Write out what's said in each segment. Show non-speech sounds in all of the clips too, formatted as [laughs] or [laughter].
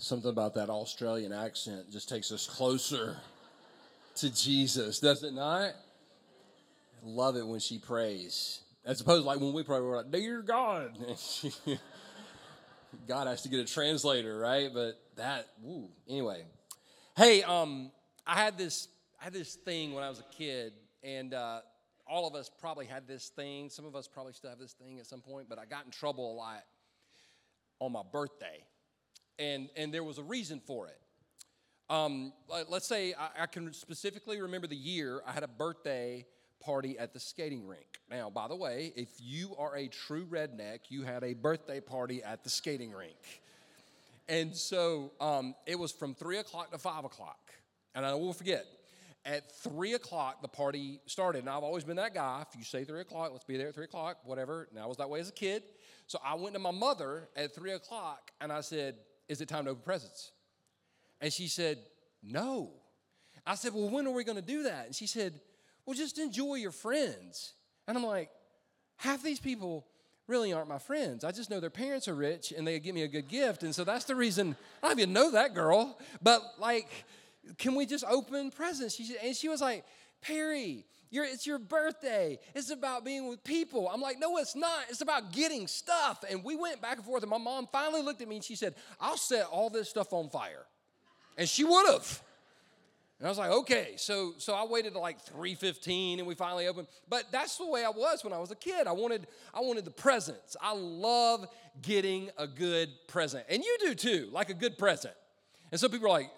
Something about that Australian accent just takes us closer to Jesus, does it not? I love it when she prays. As opposed like when we pray, we're like, Dear God. [laughs] God has to get a translator, right? But that, woo. Anyway. Hey, um, I had this I had this thing when I was a kid, and uh, all of us probably had this thing. Some of us probably still have this thing at some point, but I got in trouble a lot on my birthday and and there was a reason for it. Um, let's say I, I, can specifically remember the year I had a birthday party at the skating rink. Now, by the way, if you are a true redneck, you had a birthday party at the skating rink. And so um, it was from three o'clock to five o'clock. And I will forget, at three o'clock, the party started. And I've always been that guy. If you say three o'clock, let's be there at three o'clock, whatever. And I was that way as a kid. So I went to my mother at three o'clock and I said, is it time to open presents? And she said, No. I said, Well, when are we going to do that? And she said, Well, just enjoy your friends. And I'm like, Half these people really aren't my friends. I just know their parents are rich and they give me a good gift. And so that's the reason I don't even know that girl. But like, can we just open presents? She said, and she was like, Perry, it's your birthday. It's about being with people. I'm like, no, it's not. It's about getting stuff. And we went back and forth, and my mom finally looked at me and she said, I'll set all this stuff on fire. And she would have. And I was like, okay. So so I waited to like 3:15 and we finally opened. But that's the way I was when I was a kid. I wanted I wanted the presents. I love getting a good present. And you do too, like a good present. And some people are like,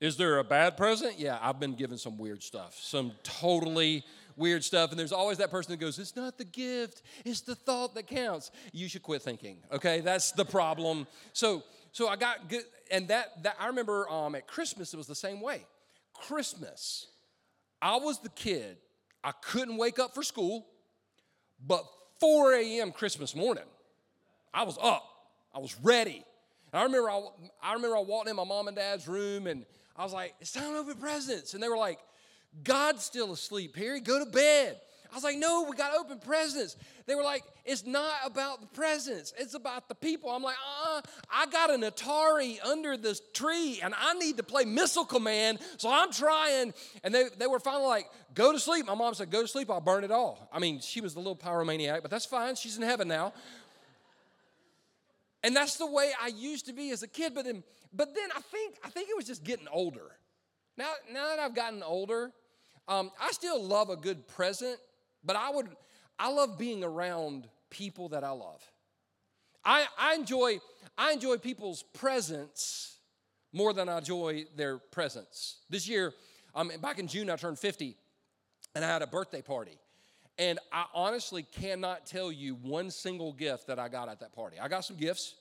is there a bad present? Yeah, I've been given some weird stuff, some totally weird stuff. And there's always that person that goes, It's not the gift, it's the thought that counts. You should quit thinking, okay? That's the problem. So, so I got good, and that, that I remember um, at Christmas, it was the same way. Christmas, I was the kid, I couldn't wake up for school, but 4 a.m. Christmas morning, I was up, I was ready. And I remember I, I remember I walked in my mom and dad's room and I was like, it's time to open presents. And they were like, God's still asleep, Perry. Go to bed. I was like, no, we got to open presents. They were like, it's not about the presents, it's about the people. I'm like, uh-uh I got an Atari under this tree and I need to play Missile Command, so I'm trying. And they, they were finally like, go to sleep. My mom said, go to sleep, I'll burn it all. I mean, she was the little pyromaniac, but that's fine. She's in heaven now. And that's the way I used to be as a kid. But then, but then I think I think it was just getting older. Now, now that I've gotten older, um, I still love a good present, but I would I love being around people that I love. I, I enjoy I enjoy people's presence more than I enjoy their presence. This year, um, back in June, I turned 50, and I had a birthday party. And I honestly cannot tell you one single gift that I got at that party. I got some gifts,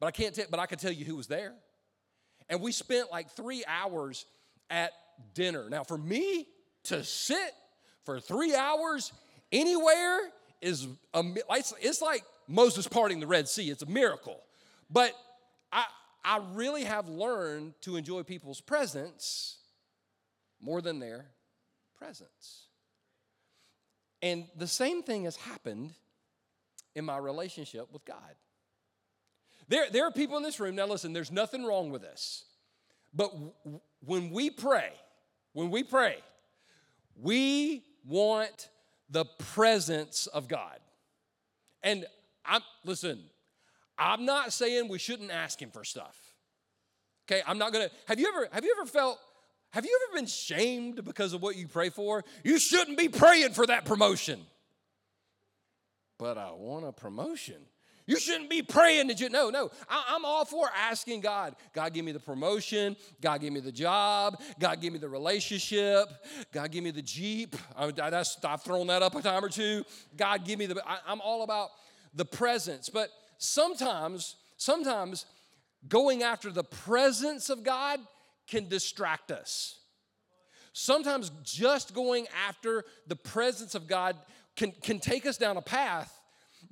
but I can't tell, but I can tell you who was there. And we spent like three hours at dinner. Now, for me to sit for three hours anywhere is a, it's like Moses parting the Red Sea. It's a miracle. But I, I really have learned to enjoy people's presence more than their presence. And the same thing has happened in my relationship with God. There, there are people in this room, now listen, there's nothing wrong with this. But w- when we pray, when we pray, we want the presence of God. And I'm, listen, I'm not saying we shouldn't ask Him for stuff. Okay, I'm not gonna, have you ever, have you ever felt have you ever been shamed because of what you pray for? You shouldn't be praying for that promotion. But I want a promotion. You shouldn't be praying that you, no, no. I, am all for asking God, God, give me the promotion. God, give me the job. God, give me the relationship. God, give me the Jeep. I, that's, I've thrown that up a time or two. God, give me the, I, I'm all about the presence. But sometimes, sometimes going after the presence of God can distract us. Sometimes just going after the presence of God can, can take us down a path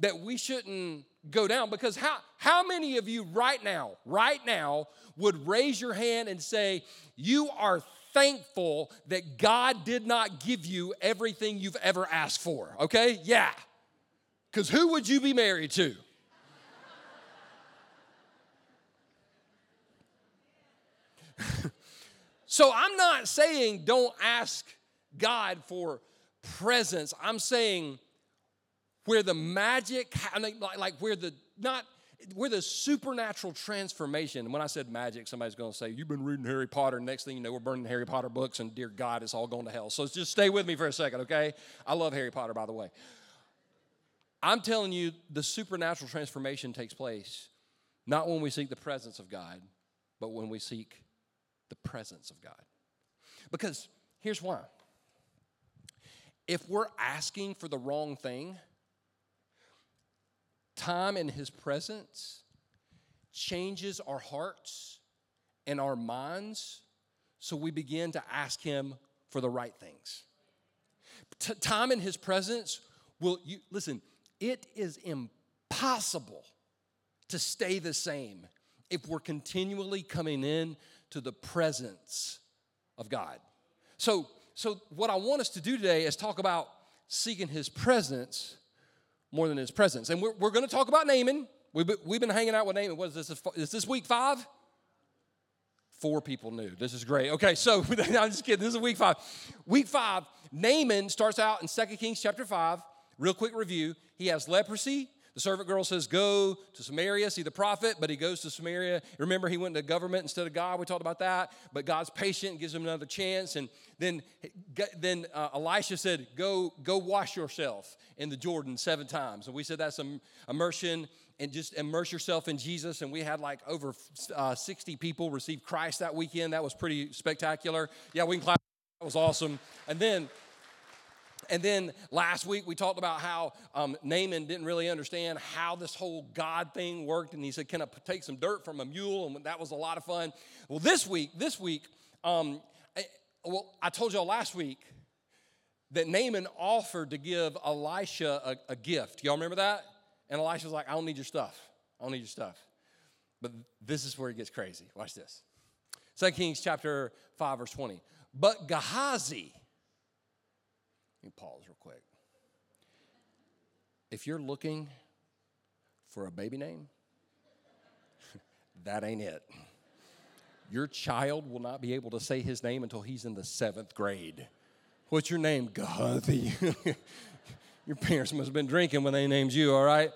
that we shouldn't go down because how, how many of you right now, right now, would raise your hand and say, You are thankful that God did not give you everything you've ever asked for? Okay? Yeah. Because who would you be married to? [laughs] So I'm not saying don't ask God for presence. I'm saying where the magic, like where the not where the supernatural transformation. When I said magic, somebody's going to say, You've been reading Harry Potter. Next thing you know, we're burning Harry Potter books, and dear God, it's all going to hell. So just stay with me for a second, okay? I love Harry Potter, by the way. I'm telling you, the supernatural transformation takes place not when we seek the presence of God, but when we seek the presence of God. Because here's why if we're asking for the wrong thing, time in His presence changes our hearts and our minds so we begin to ask Him for the right things. T- time in His presence will, you, listen, it is impossible to stay the same if we're continually coming in to the presence of God. So, so what I want us to do today is talk about seeking his presence more than his presence. And we're, we're going to talk about Naaman. We've been, we've been hanging out with Naaman. What is this? Is this week five? Four people knew. This is great. Okay, so [laughs] I'm just kidding. This is week five. Week five, Naaman starts out in 2 Kings chapter 5. Real quick review. He has leprosy, the servant girl says, Go to Samaria, see the prophet, but he goes to Samaria. Remember, he went to government instead of God. We talked about that. But God's patient, gives him another chance. And then, then uh, Elisha said, go, go wash yourself in the Jordan seven times. And we said that's immersion and just immerse yourself in Jesus. And we had like over uh, 60 people receive Christ that weekend. That was pretty spectacular. Yeah, we can clap. That was awesome. And then and then last week we talked about how um, Naaman didn't really understand how this whole God thing worked, and he said, "Can I take some dirt from a mule?" And that was a lot of fun. Well, this week, this week, um, I, well, I told y'all last week that Naaman offered to give Elisha a, a gift. Y'all remember that? And Elisha was like, "I don't need your stuff. I don't need your stuff." But this is where it gets crazy. Watch this. 2 Kings chapter 5, verse 20. But Gehazi, me pause real quick. If you're looking for a baby name, [laughs] that ain't it. Your child will not be able to say his name until he's in the seventh grade. What's your name? Gehazi. [laughs] your parents must have been drinking when they named you, all right?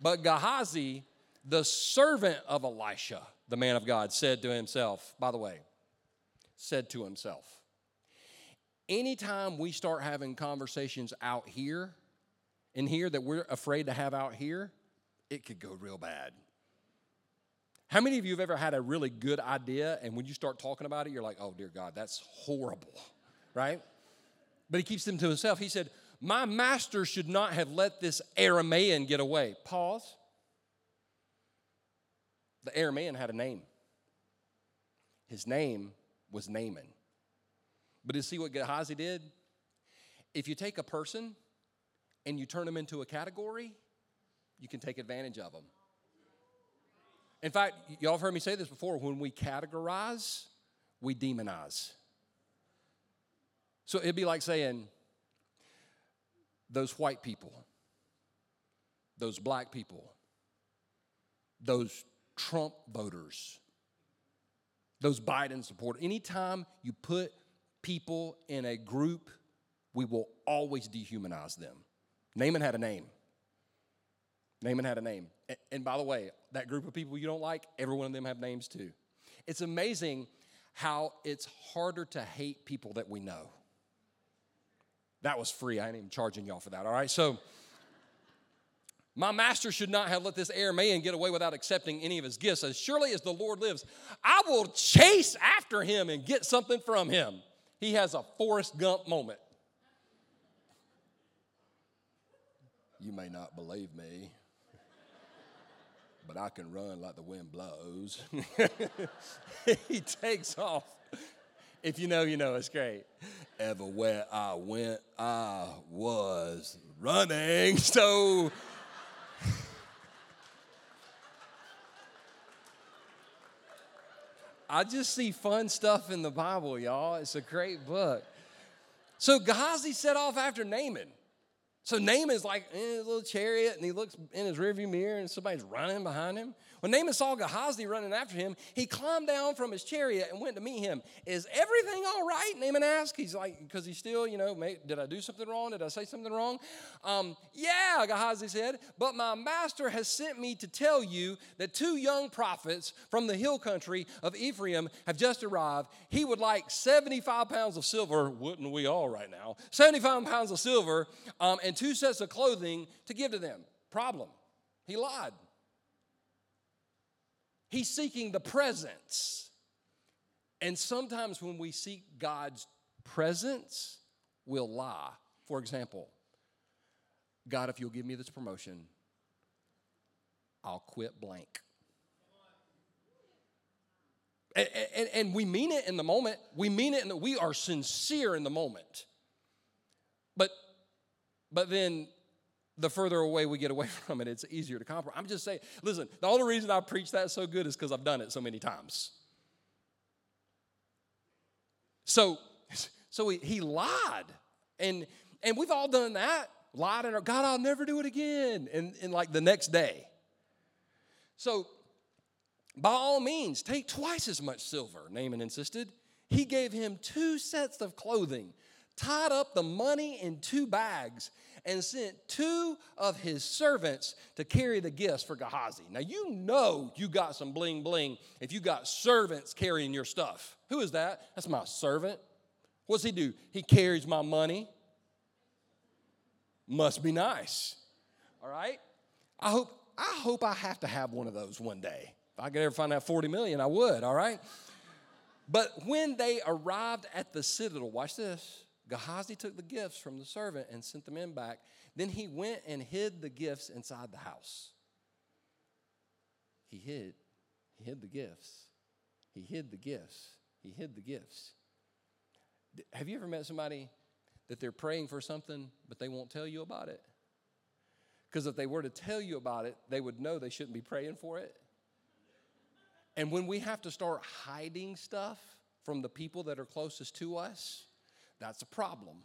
But Gehazi, the servant of Elisha, the man of God, said to himself, by the way, said to himself, anytime we start having conversations out here, in here that we're afraid to have out here, it could go real bad. How many of you have ever had a really good idea and when you start talking about it, you're like, oh, dear God, that's horrible, [laughs] right? But he keeps them to himself. He said, My master should not have let this Aramaean get away. Pause. The Aramaean had a name. His name was Naaman. But to see what Gehazi did? If you take a person and you turn them into a category, you can take advantage of them. In fact, y'all have heard me say this before when we categorize, we demonize. So it'd be like saying, those white people, those black people, those Trump voters, those Biden supporters, anytime you put people in a group, we will always dehumanize them. Naaman had a name. Naaman had a name. And by the way, that group of people you don't like, every one of them have names too. It's amazing how it's harder to hate people that we know. That was free. I ain't even charging y'all for that, all right? So, my master should not have let this Aramaean get away without accepting any of his gifts. As surely as the Lord lives, I will chase after him and get something from him he has a Forrest Gump moment. You may not believe me, but I can run like the wind blows. [laughs] he takes off. If you know, you know, it's great. Everywhere I went, I was running. [laughs] So, I just see fun stuff in the Bible, y'all. It's a great book. So Gehazi set off after Naaman. So Naaman's like eh, in his little chariot and he looks in his rearview mirror and somebody's running behind him. When Naaman saw Gehazi running after him, he climbed down from his chariot and went to meet him. Is everything all right? Naaman asked. He's like, because he's still, you know, did I do something wrong? Did I say something wrong? Um, yeah, Gehazi said, but my master has sent me to tell you that two young prophets from the hill country of Ephraim have just arrived. He would like 75 pounds of silver, wouldn't we all right now? 75 pounds of silver um, and two sets of clothing to give to them. Problem. He lied. He's seeking the presence. And sometimes when we seek God's presence, we'll lie. For example, God, if you'll give me this promotion, I'll quit blank. And, and, and, we mean it in the moment. We mean it, and we are sincere in the moment. But, but then the further away we get away [laughs] from it, it's easier to compromise. I'm just saying, listen, the only reason I preach that so good is because I've done it so many times. So, [laughs] so he, he lied. And, and we've all done that. Lied and God, I'll never do it again. And, and like the next day. So, by all means, take twice as much silver, Naaman insisted. He gave him two sets of clothing, tied up the money in two bags, and sent two of his servants to carry the gifts for Gehazi. Now, you know you got some bling bling if you got servants carrying your stuff. Who is that? That's my servant. What's he do? He carries my money. Must be nice. All right? I hope I hope I have to have one of those one day. If I could ever find that 40 million, I would, all right? But when they arrived at the citadel, watch this. Gehazi took the gifts from the servant and sent them in back. Then he went and hid the gifts inside the house. He hid. He hid the gifts. He hid the gifts. He hid the gifts. Have you ever met somebody that they're praying for something, but they won't tell you about it? Because if they were to tell you about it, they would know they shouldn't be praying for it. And when we have to start hiding stuff from the people that are closest to us, that's a problem.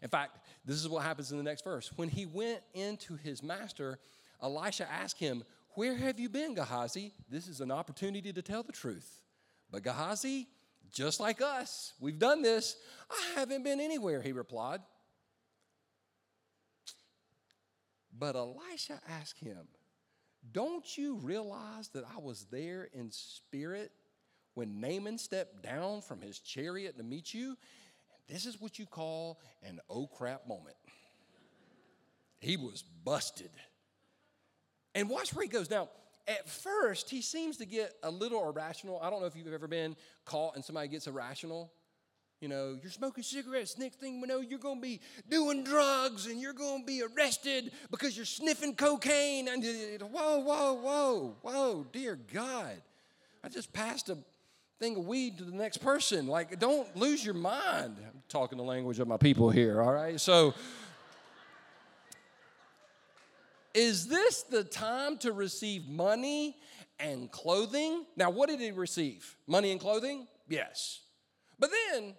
In fact, this is what happens in the next verse. When he went into his master, Elisha asked him, Where have you been, Gehazi? This is an opportunity to tell the truth. But Gehazi, just like us, we've done this. I haven't been anywhere, he replied. But Elisha asked him, Don't you realize that I was there in spirit when Naaman stepped down from his chariot to meet you? This is what you call an oh crap moment. He was busted. And watch where he goes. Now, at first, he seems to get a little irrational. I don't know if you've ever been caught and somebody gets irrational. You know, you're smoking cigarettes. Next thing we know, you're going to be doing drugs and you're going to be arrested because you're sniffing cocaine. And [laughs] whoa, whoa, whoa, whoa, dear God. I just passed a thing of weed to the next person. Like, don't lose your mind. I'm talking the language of my people here, all right? So, is this the time to receive money and clothing? Now, what did he receive? Money and clothing? Yes. But then,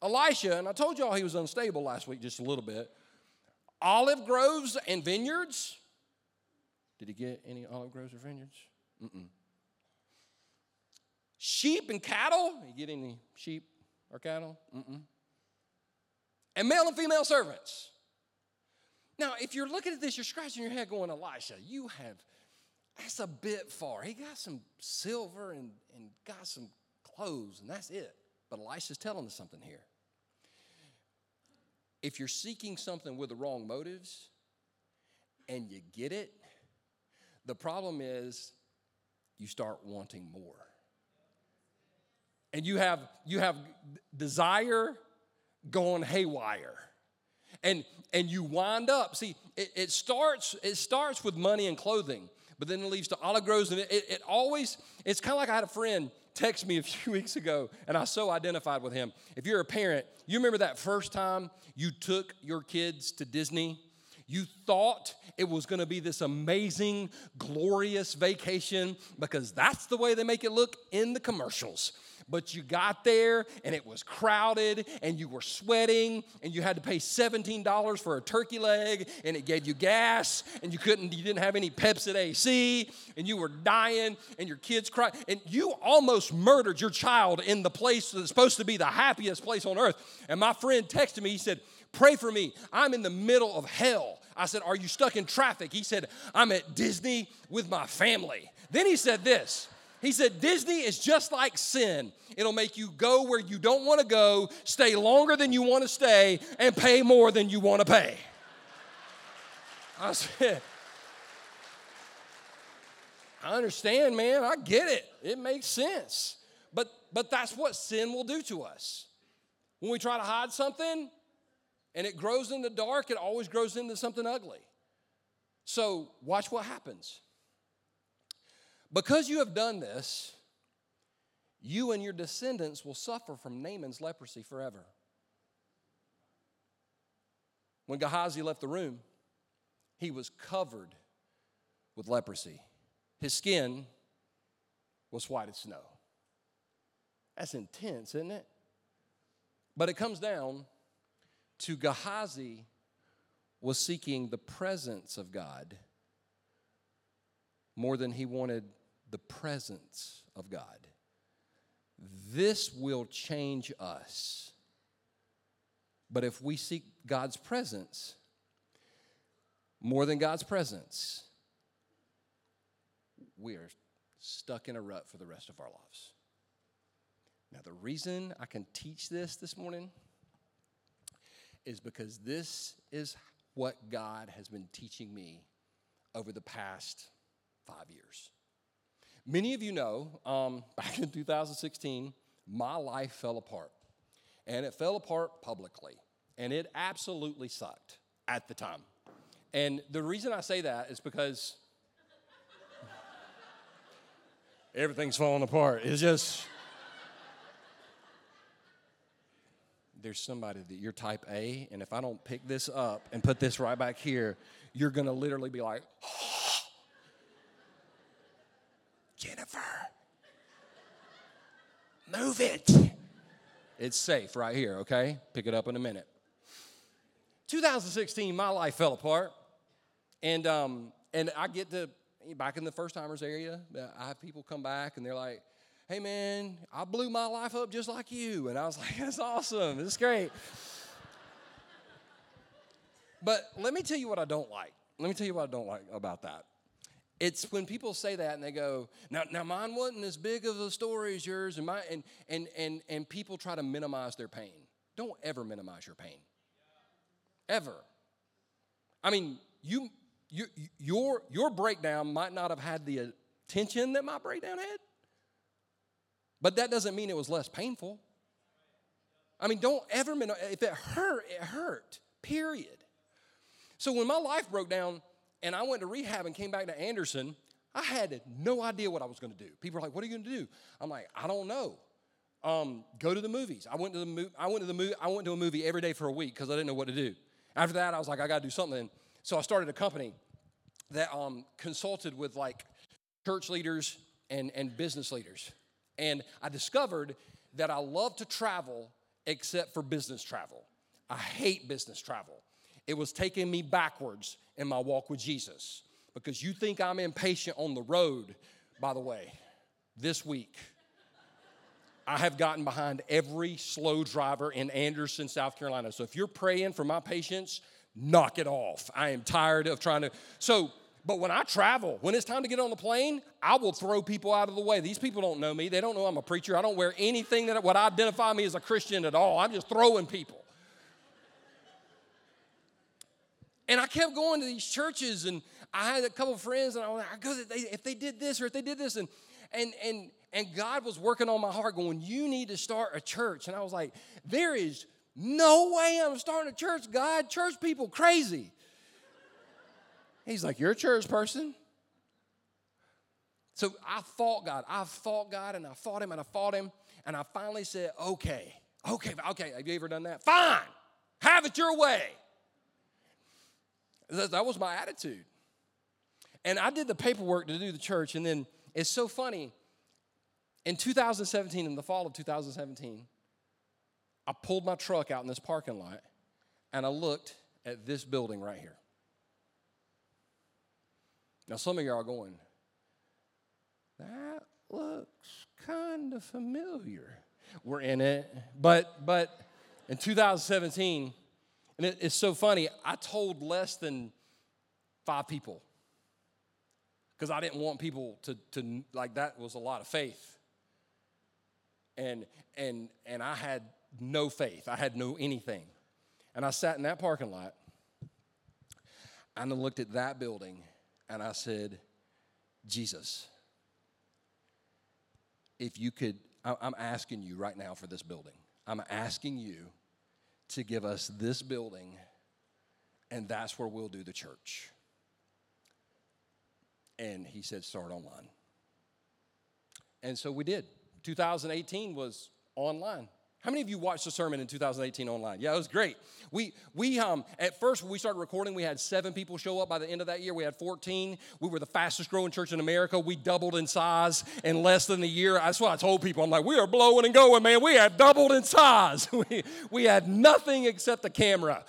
Elisha, and I told y'all he was unstable last week just a little bit, olive groves and vineyards. Did he get any olive groves or vineyards? Mm-mm sheep and cattle. You get any sheep or cattle? Mm-mm. And male and female servants. Now, if you're looking at this, you're scratching your head going, Elisha, you have, that's a bit far. He got some silver and, and got some clothes, and that's it. But Elisha's telling us something here. If you're seeking something with the wrong motives and you get it, the problem is you start wanting more and you have you have desire going haywire. And and you wind up see it, it starts it starts with money and clothing but then it leads to olive groves and it, it, it always it's kind of like i had a friend text me a [laughs] few weeks ago and i so identified with him. If you're a parent you remember that first time you took your kids to disney? You thought it was going to be this amazing, glorious vacation because that's the way they make it look in the commercials but you got there and it was crowded and you were sweating and you had to pay $17 for a turkey leg and it gave you gas and you couldn't you didn't have any Pepsi AC and you were dying and your kids cried and you almost murdered your child in the place that's supposed to be the happiest place on earth. And my friend texted me, he said, Pray for me. I'm in the middle of hell. I said, Are you stuck in traffic? He said, I'm at Disney with my family. Then he said this. He said, Disney is just like sin. It'll make you go where you don't want to go, stay longer than you want to stay, and pay more than you want to pay. [laughs] I said, I understand, man. I get it. It makes sense. But, but that's what sin will do to us. When we try to hide something and it grows in the dark, it always grows into something ugly. So watch what happens. Because you have done this, you and your descendants will suffer from Naaman's leprosy forever. When Gehazi left the room, he was covered with leprosy. His skin was white as snow. That's intense, isn't it? But it comes down to Gehazi was seeking the presence of God more than he wanted the presence of God. This will change us. But if we seek God's presence more than God's presence, we are stuck in a rut for the rest of our lives. Now, the reason I can teach this this morning is because this is what God has been teaching me over the past five years. Many of you know, um, [laughs] back in 2016, my life fell apart. And it fell apart publicly. And it absolutely sucked at the time. And the reason I say that is because [laughs] everything's falling apart. It's just. [laughs] There's somebody that you're type A, and if I don't pick this up and put this right back here, you're gonna literally be like, oh, Jennifer, move it. It's safe right here, okay? Pick it up in a minute. 2016, my life fell apart. And, um, and I get to, back in the first timers area, I have people come back and they're like, hey man, I blew my life up just like you. And I was like, [laughs] that's awesome. It's great. but let me tell you what I don't like. Let me tell you what I don't like about that. It's when people say that and they go, now, now mine wasn't as big of a story as yours, and, my, and, and, and, and people try to minimize their pain. Don't ever minimize your pain. Ever. I mean, you, you, your, your breakdown might not have had the attention that my breakdown had, but that doesn't mean it was less painful. I mean, don't ever minimize, if it hurt, it hurt, period. So when my life broke down, and I went to rehab and came back to Anderson, I had no idea what I was going to do. People are like, "What are you going to do?" I'm like, "I don't know." Um, go to the movies. I went to the mo- I went to the movie. I went to a movie every day for a week because I didn't know what to do. After that, I was like, I got to do something. So I started a company that um, consulted with like church leaders and, and business leaders. And I discovered that I love to travel except for business travel. I hate business travel. It was taking me backwards in my walk with Jesus. Because you think I'm impatient on the road, by the way, this week. I have gotten behind every slow driver in Anderson, South Carolina. So if you're praying for my patience, knock it off. I am tired of trying to. So, but when I travel, when it's time to get on the plane, I will throw people out of the way. These people don't know me. They don't know I'm a preacher. I don't wear anything that would identify me as a Christian at all. I'm just throwing people. And I kept going to these churches, and I had a couple friends, and I was like, if they did this or if they did this, and and and and God was working on my heart, going, you need to start a church. And I was like, there is no way I'm starting a church, God. Church people crazy. He's like, you're a church person. So I fought God. I fought God, and I fought him, and I fought him, and I finally said, okay, okay, okay. Have you ever done that? Fine, have it your way. That, was my attitude. And I did the paperwork to do the church, and then it's so funny. In 2017, in the fall of 2017, I pulled my truck out in this parking lot and I looked at this building right here. Now, some of y'all are going, that looks kind of familiar. We're in it. But, but in 2017, and it, it's so funny, I told less than five people because I didn't want people to, to, like, that was a lot of faith. And, and, and I had no faith, I had no anything. And I sat in that parking lot and I looked at that building and I said, Jesus, if you could, I'm asking you right now for this building. I'm asking you to give us this building, and that's where we'll do the church. And he said, start online. And so we did. 2018 was online. How many of you watched the sermon in 2018 online? Yeah, it was great. We we um at first when we started recording, we had seven people show up. By the end of that year, we had 14. We were the fastest growing church in America. We doubled in size in less than a year. That's what I told people. I'm like, we are blowing and going, man. We had doubled in size. [laughs] We we had nothing except the camera,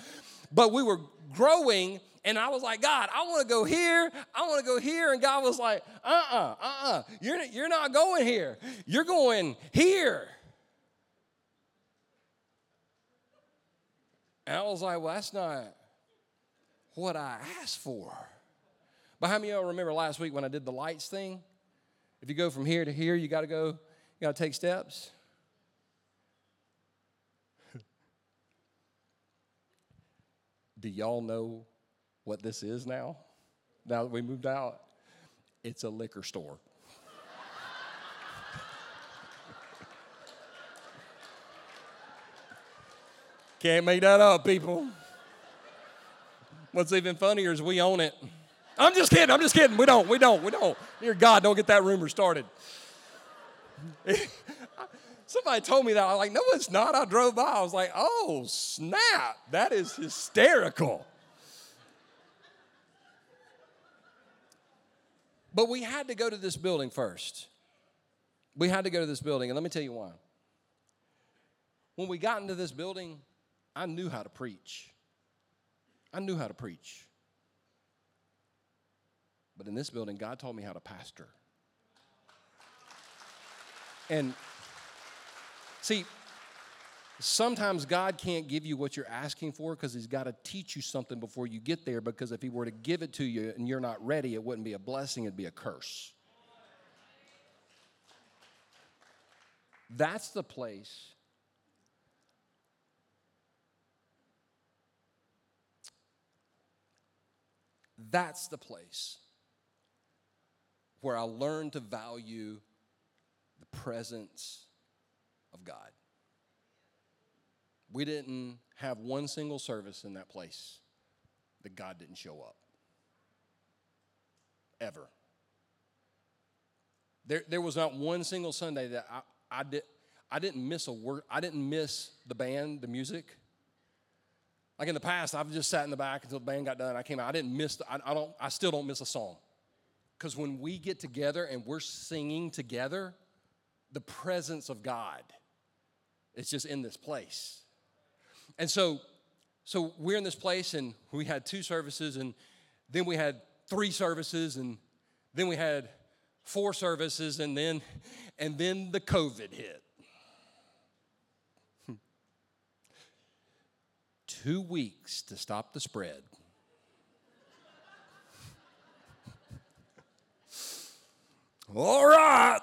but we were growing. And I was like, God, I want to go here. I want to go here. And God was like, uh uh-uh, uh, uh-uh. You're, you're not going here. You're going here. And I was like, well, that's not what I asked for. But how many y'all remember last week when I did the lights thing? If you go from here to here, you got to go, you got to take steps. [laughs] Do y'all know what this is now? Now that we moved out? It's a liquor store. Can't make that up, people. What's even funnier is we own it. I'm just kidding. I'm just kidding. We don't. We don't. We don't. Dear God, don't get that rumor started. [laughs] Somebody told me that. I was like, no, it's not. I drove by. I was like, oh, snap. That is hysterical. But we had to go to this building first. We had to go to this building, and let me tell you why. When we got into this building, I knew how to preach. I knew how to preach. But in this building, God taught me how to pastor. And see, sometimes God can't give you what you're asking for because He's got to teach you something before you get there. Because if He were to give it to you and you're not ready, it wouldn't be a blessing, it'd be a curse. That's the place That's the place where I learned to value the presence of God. We didn't have one single service in that place that God didn't show up. Ever. There, there was not one single Sunday that I, I, did, I didn't miss a word. I didn't miss the band, the music. Like in the past, I've just sat in the back until the band got done. I came out. I didn't miss. The, I, I don't. I still don't miss a song, because when we get together and we're singing together, the presence of God, it's just in this place. And so, so we're in this place, and we had two services, and then we had three services, and then we had four services, and then, and then the COVID hit. Two weeks to stop the spread. All right.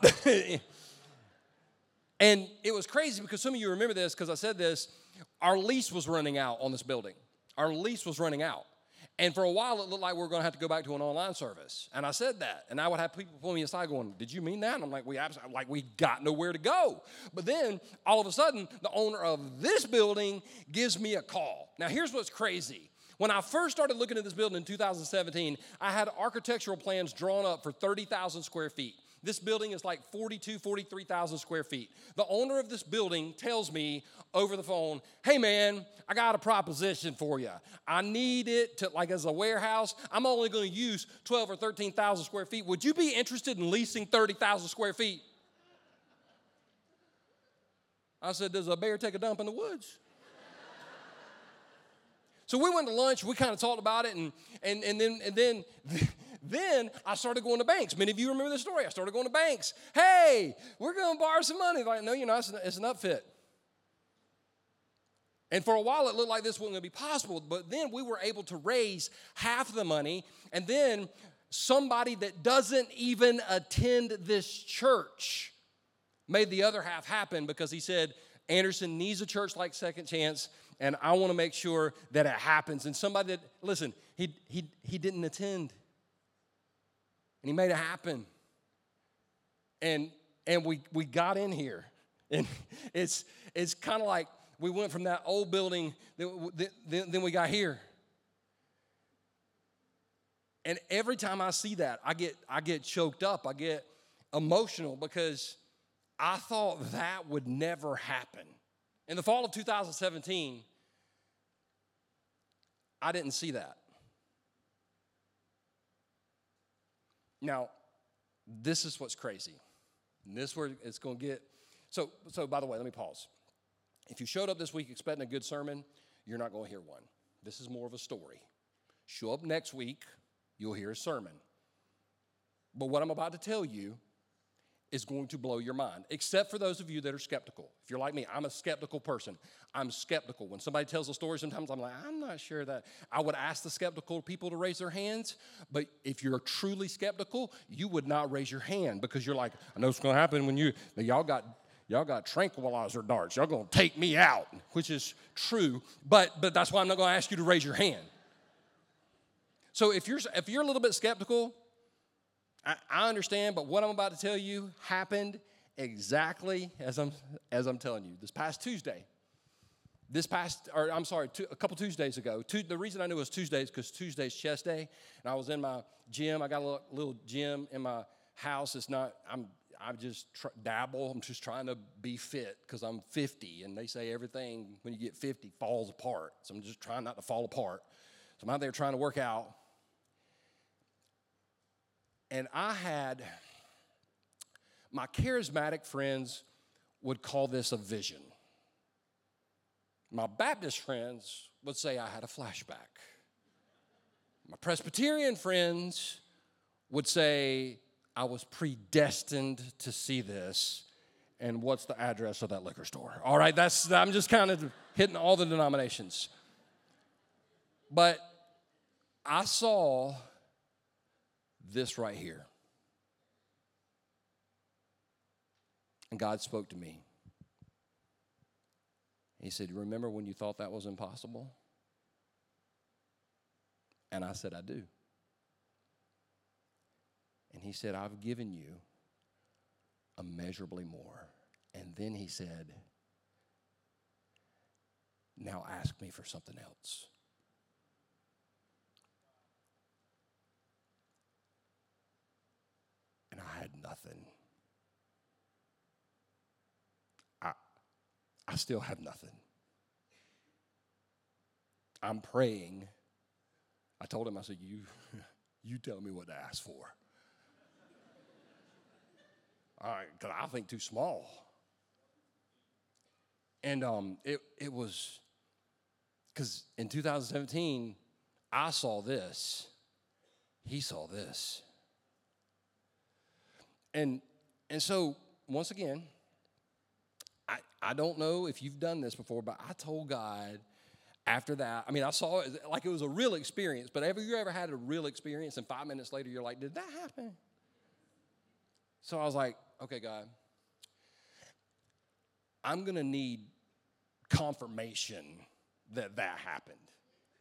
and it was crazy because some of you remember this because I said this. Our lease was running out on this building. Our lease was running out. And for a while, it looked like we were going to have to go back to an online service. And I said that. And I would have people pull me aside going, Did you mean that? And I'm like, We absolutely, like, we got nowhere to go. But then all of a sudden, the owner of this building gives me a call. Now, here's what's crazy. When I first started looking at this building in 2017, I had architectural plans drawn up for 30,000 square feet. This building is like 42, 43,000 square feet. The owner of this building tells me over the phone, hey man, I got a proposition for you. I need it to, like as a warehouse. I'm only going to use 12 or 13,000 square feet. Would you be interested in leasing 30,000 square feet? I said, does a bear take a dump in the woods? so we went to lunch, we kind of talked about it, and, and, and then, and then Then I started going to banks. Many of you remember the story. I started going to banks. Hey, we're going to borrow some money. Like, no, you're not. It's an, upfit. And for a while, it looked like this wasn't going to be possible. But then we were able to raise half the money. And then somebody that doesn't even attend this church made the other half happen because he said, Anderson needs a church like Second Chance, and I want to make sure that it happens. And somebody that, listen, he, he, he didn't attend and he made it happen. And and we we got in here, [laughs] and it's it's kind of like we went from that old building, then, we got here. And every time I see that, I get I get choked up. I get emotional because I thought that would never happen. In the fall of 2017, I didn't see that. Now, this is what's crazy. And this is where it's going to get. So, so, by the way, let me pause. If you showed up this week expecting a good sermon, you're not going to hear one. This is more of a story. Show up next week, you'll hear a sermon. But what I'm about to tell you is going to blow your mind, except for those of you that are skeptical. If you're like me, I'm a skeptical person. I'm skeptical. When somebody tells a story, sometimes I'm like, I'm not sure that. I would ask the skeptical people to raise their hands, but if you're truly skeptical, you would not raise your hand because you're like, I know what's going to happen when you, y'all got y'all got tranquilizer darts. Y'all gonna take me out, which is true, but but that's why I'm not gonna ask you to raise your hand. So if you're if you're a little bit skeptical, I, I understand, but what I'm about to tell you happened exactly as I'm, as I'm telling you. This past Tuesday, this past, or I'm sorry, two, a couple Tuesdays ago. Two, the reason I knew it was Tuesdays because Tuesday's chest day, and I was in my gym. I got a little, little gym in my house. It's not. I'm. I just tr- dabble. I'm just trying to be fit because I'm 50, and they say everything when you get 50 falls apart. So I'm just trying not to fall apart. So I'm out there trying to work out. And I had, my charismatic friends would call this a vision. My Baptist friends would say I had a flashback. My Presbyterian friends would say I was predestined to see this. And what's the address of that liquor store? All right, that's I'm just kind of hitting all the denominations. But I saw this right here. And God spoke to me. He said, Remember when you thought that was impossible? And I said, I do. And he said, I've given you immeasurably more. And then he said, Now ask me for something else. And I had nothing. I, I still have nothing. I'm praying. I told him, I said, You, [laughs] you tell me what to ask for. [laughs] All right, because I think too small. And um, it, it was because in 2017, I saw this, he saw this. And, and so, once again, I, I don't know if you've done this before, but I told God after that, I mean, I saw it like it was a real experience, but have you ever had a real experience and five minutes later you're like, did that happen? So I was like, okay, God, I'm to need confirmation that that happened.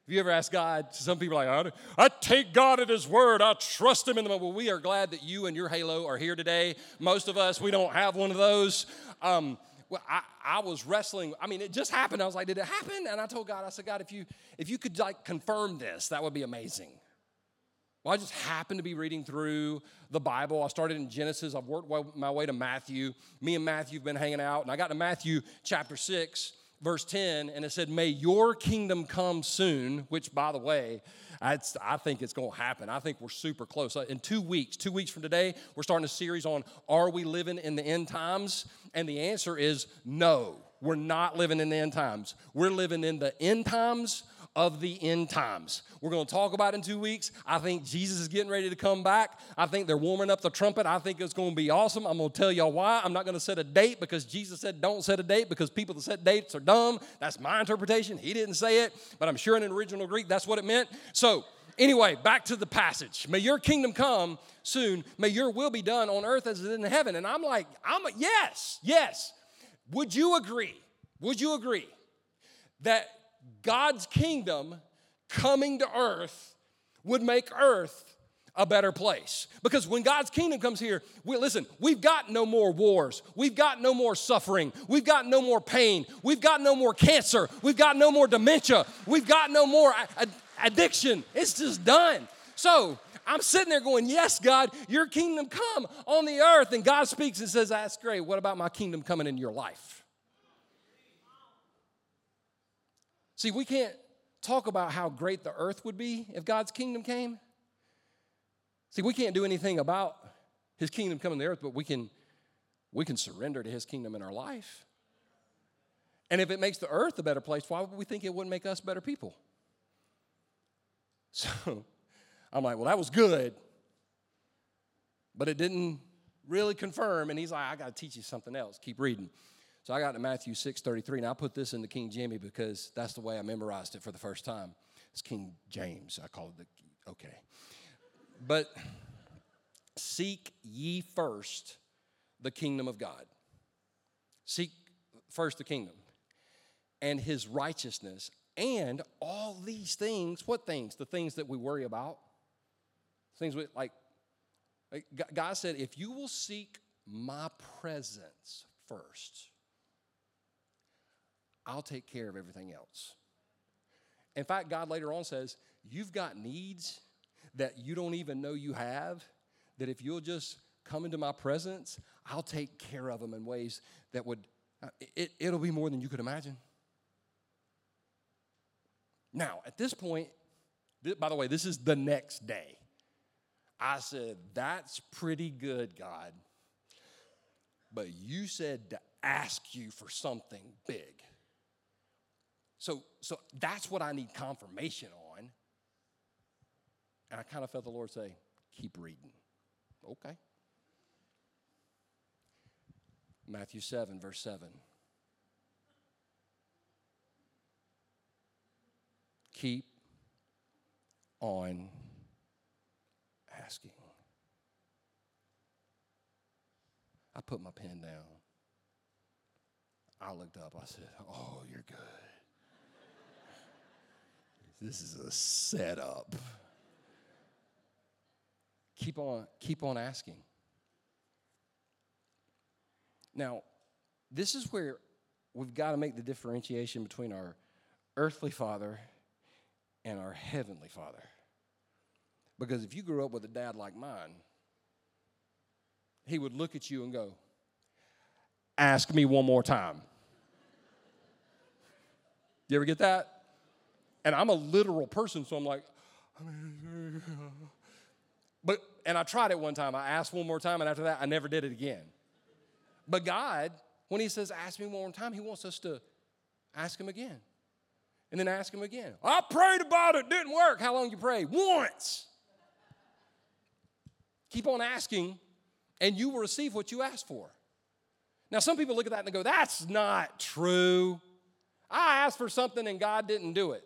Have you ever asked God? Some people are like, I take God at His word. I trust Him in the moment. Well, we are glad that you and your halo are here today. Most of us, we don't have one of those. Um, well, I, I was wrestling. I mean, it just happened. I was like, did it happen? And I told God, I said, God, if you if you could like confirm this, that would be amazing. Well, I just happened to be reading through the Bible. I started in Genesis. I've worked my way to Matthew. Me and Matthew have been hanging out, and I got to Matthew chapter 6, verse 10, and it said, May your kingdom come soon, which, by the way, I think it's going to happen. I think we're super close. In two weeks, two weeks from today, we're starting a series on Are we living in the end times? And the answer is no, we're not living in the end times. We're living in the end times of the end times. We're going to talk about in two weeks. I think Jesus is getting ready to come back. I think they're warming up the trumpet. I think it's going to be awesome. I'm going to tell y'all why. I'm not going to set a date because Jesus said don't set a date because people that set dates are dumb. That's my interpretation. He didn't say it, but I'm sure in original Greek that's what it meant. So, anyway, back to the passage. May your kingdom come soon. May your will be done on earth as it is in heaven. And I'm like, I'm a, yes, yes. Would you agree? Would you agree that God's kingdom coming to earth would make earth a better place. Because when God's kingdom comes here, we, listen, we've got no more wars. We've got no more suffering. We've got no more pain. We've got no more cancer. We've got no more dementia. We've got no more addiction. It's just done. So I'm sitting there going, Yes, God, your kingdom come on the earth. And God speaks and says, That's great. What about my kingdom coming in your life? See, we can't talk about how great the earth would be if God's kingdom came. See, we can't do anything about his kingdom coming to earth, but we can we can surrender to his kingdom in our life. And if it makes the earth a better place, why would we think it wouldn't make us better people? [laughs] So I'm like, well, that was good, but it didn't really confirm. And he's like, I got to teach you something else. Keep reading. So I got to Matthew 6 33, and I put this in the King Jimmy because that's the way I memorized it for the first time. It's King James. I call it the, okay. But seek ye first the kingdom of God. Seek first the kingdom and his righteousness and all these things. What things? The things that we worry about. Things we, like, like God said, if you will seek my presence first, I'll take care of everything else. In fact, God later on says, You've got needs that you don't even know you have, that if you'll just come into my presence, I'll take care of them in ways that would, uh, it, it'll be more than you could imagine. Now, at this point, by the way, this is the next day. I said, That's pretty good, God. But you said to ask you for something big. So, so that's what I need confirmation on. And I kind of felt the Lord say, keep reading. Okay. Matthew 7, verse 7. Keep on asking. I put my pen down. I looked up. I said, Oh, you're good. This is a setup. Keep on, keep on asking. Now, this is where we've got to make the differentiation between our earthly father and our heavenly father. Because if you grew up with a dad like mine, he would look at you and go, Ask me one more time. You ever get that? And I'm a literal person, so I'm like, but, and I tried it one time. I asked one more time, and after that, I never did it again. But God, when He says, ask me one more time, He wants us to ask Him again. And then ask Him again. I prayed about it, didn't work. How long you pray? Once. Keep on asking, and you will receive what you ask for. Now, some people look at that and they go, that's not true. I asked for something and God didn't do it.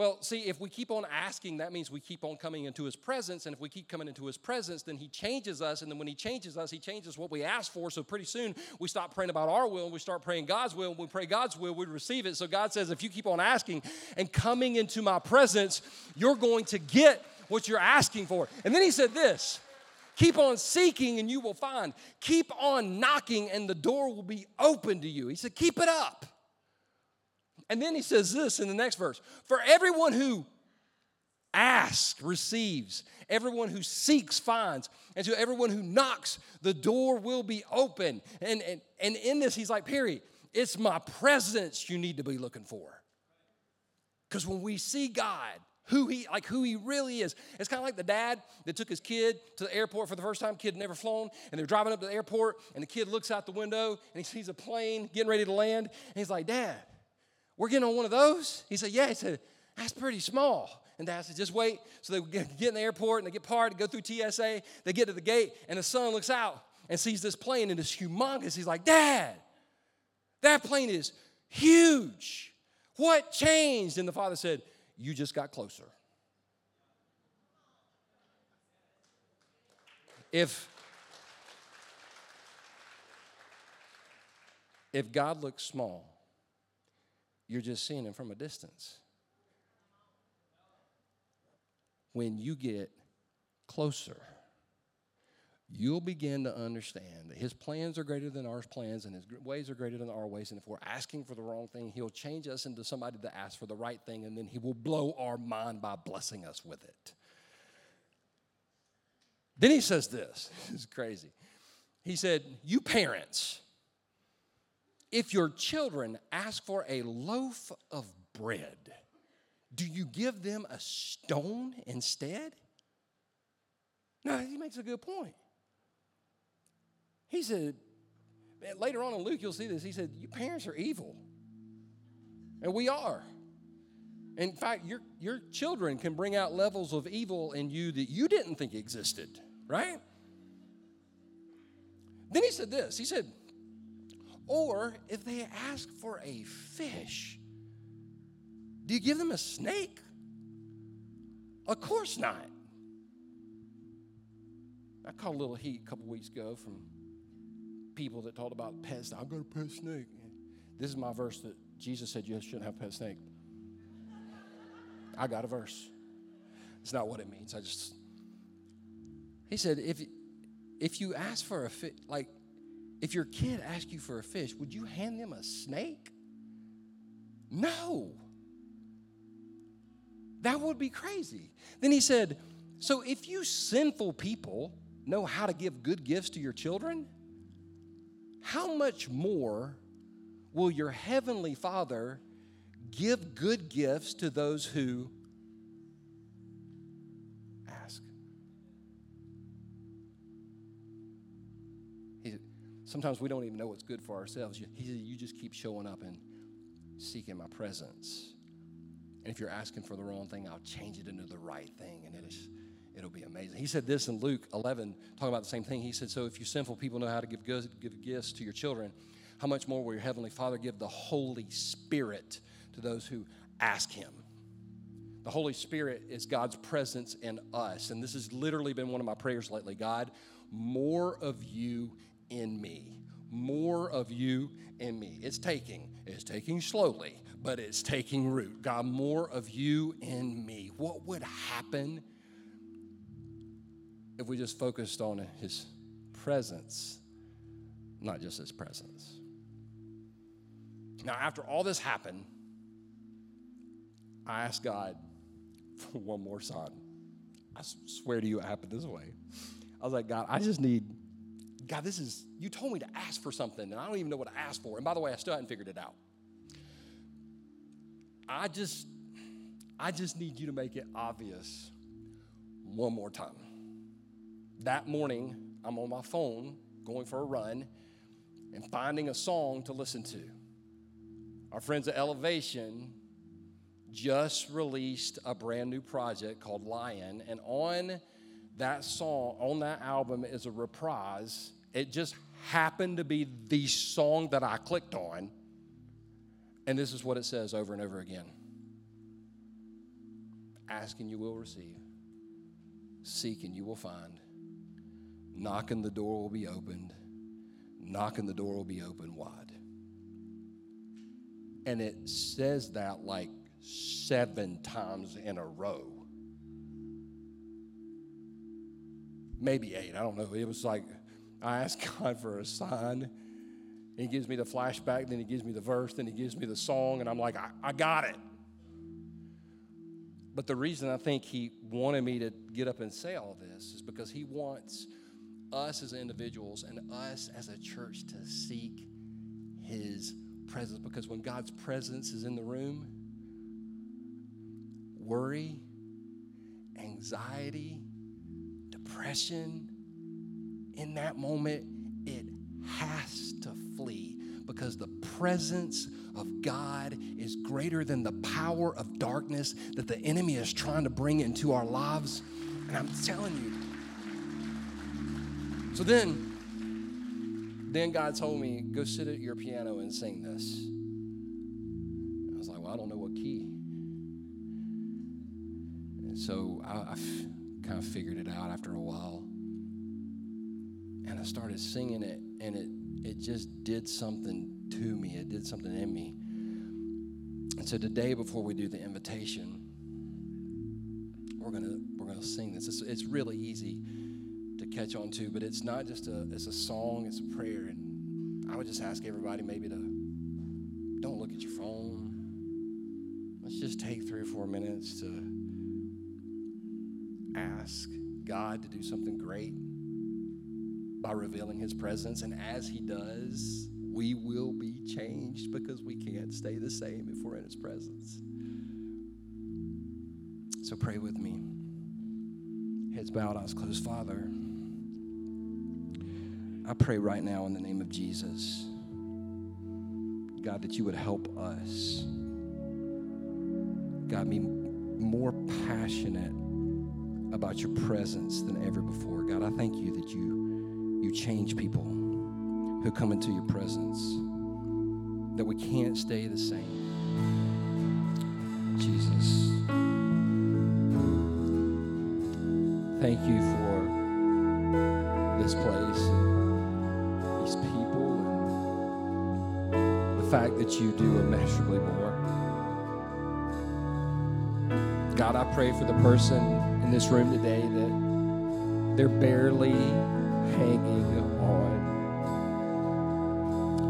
Well, see, if we keep on asking, that means we keep on coming into His presence. And if we keep coming into His presence, then He changes us. And then when He changes us, He changes what we ask for. So pretty soon we stop praying about our will and we start praying God's will. And we pray God's will, we receive it. So God says, if you keep on asking and coming into my presence, you're going to get what you're asking for. And then He said this. Keep on seeking and you will find. Keep on knocking and the door will be open to you. He said, Keep it up. And then he says this in the next verse For everyone who asks receives. Everyone who seeks finds. And to everyone who knocks, the door will be open. And, and, and in this, he's like, Perry, it's my presence you need to be looking for. Because when we see God, who he like who he really is. It's kind of like the dad that took his kid to the airport for the first time. Kid never flown, and they're driving up to the airport, and the kid looks out the window and he sees a plane getting ready to land, and he's like, "Dad, we're getting on one of those." He said, "Yeah." He said, "That's pretty small." And dad said, just wait. So they get in the airport and they get parked, go through TSA. They get to the gate, and the son looks out and sees this plane, and it's humongous. He's like, Dad, that plane is huge. What changed? And the father said, You just got closer. If if God looks small, you're just seeing him from a distance when you get closer, you'll begin to understand that his plans are greater than our plans and his ways are greater than our ways. And if we're asking for the wrong thing, he'll change us into somebody to ask for the right thing, and then he will blow our mind by blessing us with it. Then he says this, [laughs] this is crazy. He said, You parents, if your children ask for a loaf of bread, do you give them a stone instead? No, he makes a good point. He said, later on in Luke, you'll see this. He said, Your parents are evil. And we are. In fact, your, your children can bring out levels of evil in you that you didn't think existed, right? Then he said this He said, Or if they ask for a fish, do you give them a snake? Of course not. I caught a little heat a couple weeks ago from people that talked about pets. I've got a pet snake. This is my verse that Jesus said you shouldn't have a pet snake. I got a verse. It's not what it means. I just he said if if you ask for a fish, like if your kid asked you for a fish, would you hand them a snake? No. That would be crazy. Then he said, So if you sinful people know how to give good gifts to your children, how much more will your heavenly Father give good gifts to those who sometimes we don't even know what's good for ourselves. He said, You just keep showing up and seeking my presence. And if you're asking for the wrong thing, I'll change it into the right thing, and it is, it'll be amazing. He said this in Luke 11, talking about the same thing. He said, So if you sinful people know how to give, good, give gifts to your children, how much more will your Heavenly Father give the Holy Spirit to those who ask Him? The Holy Spirit is God's presence in us. And this has literally been one of my prayers lately God, more of you in me. More of you in me. It's taking, it's taking slowly, but it's taking root. God, more of you in me. What would happen if we just focused on His presence, not just His presents? Now, after all this happened, I asked God for one more son. I swear to you, it happened this way. I was like, God, I just need, God, this is, you told me to ask for something, and I don't even know what to ask for. And by the way, I still haven't figured it out. I just, I just need you to make it obvious one more time. That morning, I'm on my phone going for a run and finding a song to listen to. Our friends at Elevation just released a brand new project called Lion, and on that song, on that album, is a reprise. It just happened to be the song that I clicked on and this is what it says over and over again Ask and you will receive, seek and you will find, knock and the door will be opened, knock and the door will be opened wide. And it says that like seven times in a row. Maybe eight, I don't know. It was like I asked [laughs] God for a sign he gives me the flashback, then he gives me the verse, then he gives me the song, and I'm like, I, I got it. But the reason I think he wanted me to get up and say all this is because he wants us as individuals and us as a church to seek his presence. Because when God's presence is in the room, worry, anxiety, depression, in that moment, it has to flee because the presence of God is greater than the power of darkness that the enemy is trying to bring into our lives. And I'm telling you. So then, then God told me, go sit at your piano and sing this. I was like, well, I don't know what key. And so I, I kind of figured it out after a while. And I started singing it, and it it just did something to me. It did something in me. And so today, before we do the invitation, we're gonna we're gonna sing this. It's, it's really easy to catch on to, but it's not just a it's a song. It's a prayer, and I would just ask everybody maybe to don't look at your phone. Let's just take three or four minutes to ask God to do something great by revealing his presence. And as he does, we will be changed because we can't stay the same if we're in his presence. So pray with me. Heads bowed, eyes closed. Father, I pray right now in the name of Jesus, God, that you would help us. God, be more passionate about your presence than ever before. God, I thank you that you you change people who come into your presence, that we can't stay the same. Jesus. Thank you for this place and these people and the fact that you do immeasurably more. God, I pray for the person in this room today that they're barely hanging on.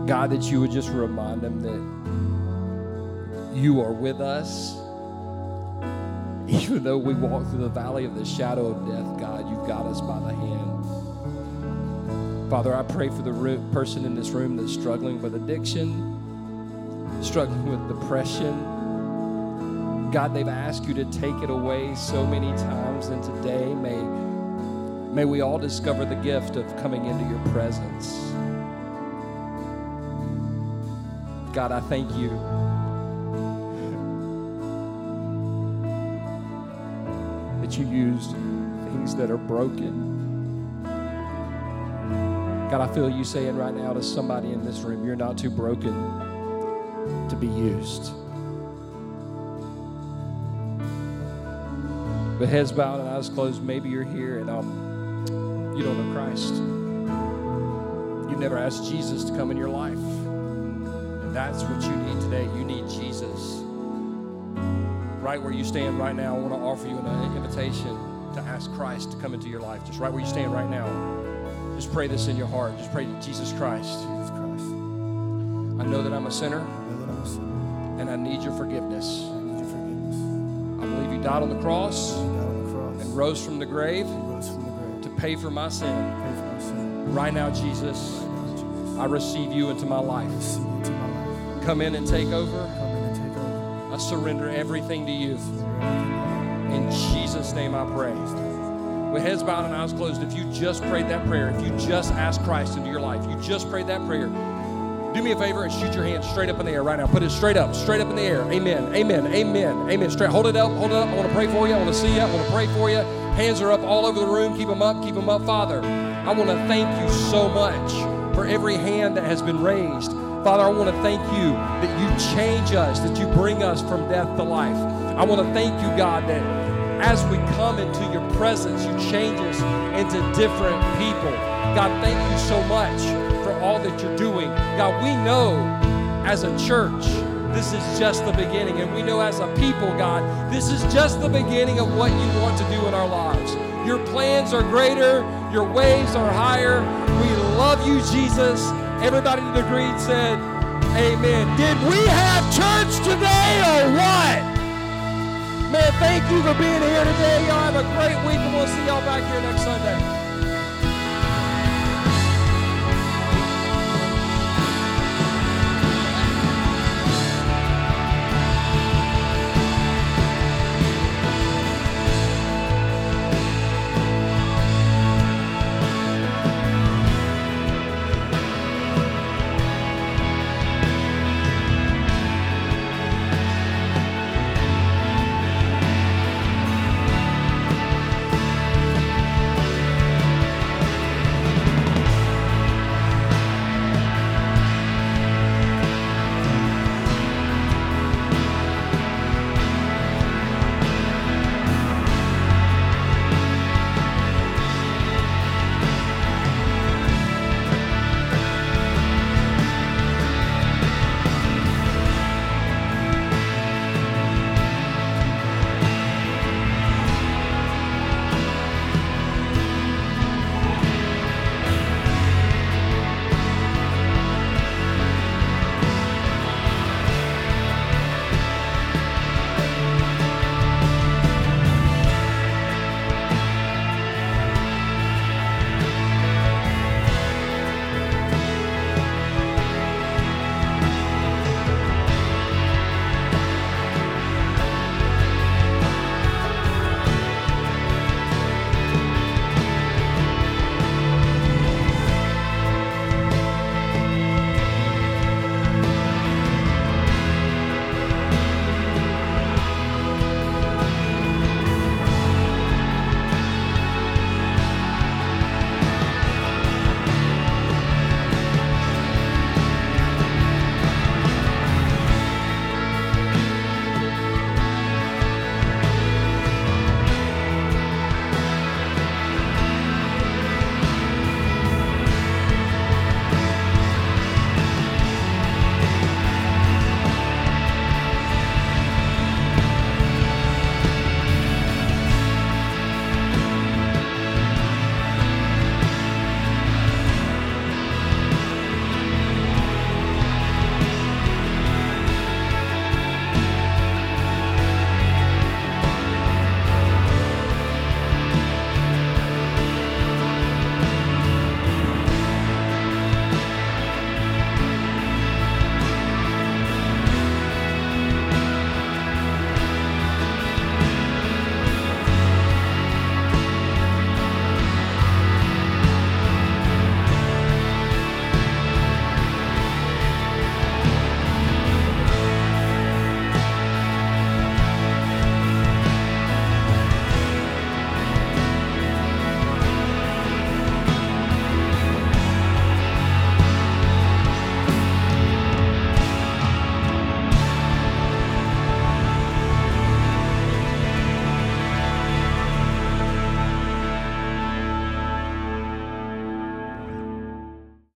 God, that you would just remind them that you are with us. Even though we walk through the valley of the shadow of death, God, you've got us by the hand. Father, I pray for the person in this room that's struggling with addiction, struggling with depression. God, they've asked you to take it away so many times, and today may May we all discover the gift of coming into your presence. God, I thank you. That you used things that are broken. God, I feel you saying right now to somebody in this room, you're not too broken to be used. But heads bowed and eyes closed, maybe you're here and um, you don't know Christ. You've never asked Jesus to come in your life. And that's what you need today. You need Jesus. Right where you stand right now, I want to offer you an invitation to ask Christ to come into your life. Just right where you stand right now. Just pray this in your heart. Just pray to Jesus Christ. Jesus Christ. I know that I'm a sinner. I know that I'm a sinner. And I need your forgiveness. Died on the cross. On the cross. And rose from the grave. From the grave. To pay for my sin. For my sin. Right now, Jesus, Right now, Jesus. I receive you into my life. Into my life. Come in and take over. Come in and take over. I surrender everything to you. In Jesus' name I pray. With heads bowed and eyes closed, if you just prayed that prayer, if you just asked Christ into your life, you just prayed that prayer, do me a favor and shoot your hand straight up in the air right now. Put it straight up, straight up in the air. Amen. Amen. Amen. Amen. Straight. Hold it up. Hold it up. I want to pray for you. I want to see you. I want to pray for you. Hands are up all over the room. Keep them up. Keep them up, Father. I want to thank you so much for every hand that has been raised. Father, I want to thank you that you change us, that you bring us from death to life. I want to thank you, God, that as we come into your presence, you change us into different people. God, thank you so much all that you're doing. God, we know as a church, this is just the beginning. And we know as a people, God, this is just the beginning of what you want to do in our lives. Your plans are greater, your ways are higher. We love you, Jesus. Everybody in the green said, Amen. Did we have church today or what? Man, thank you for being here today. Y'all have a great week, and we'll see y'all back here next Sunday.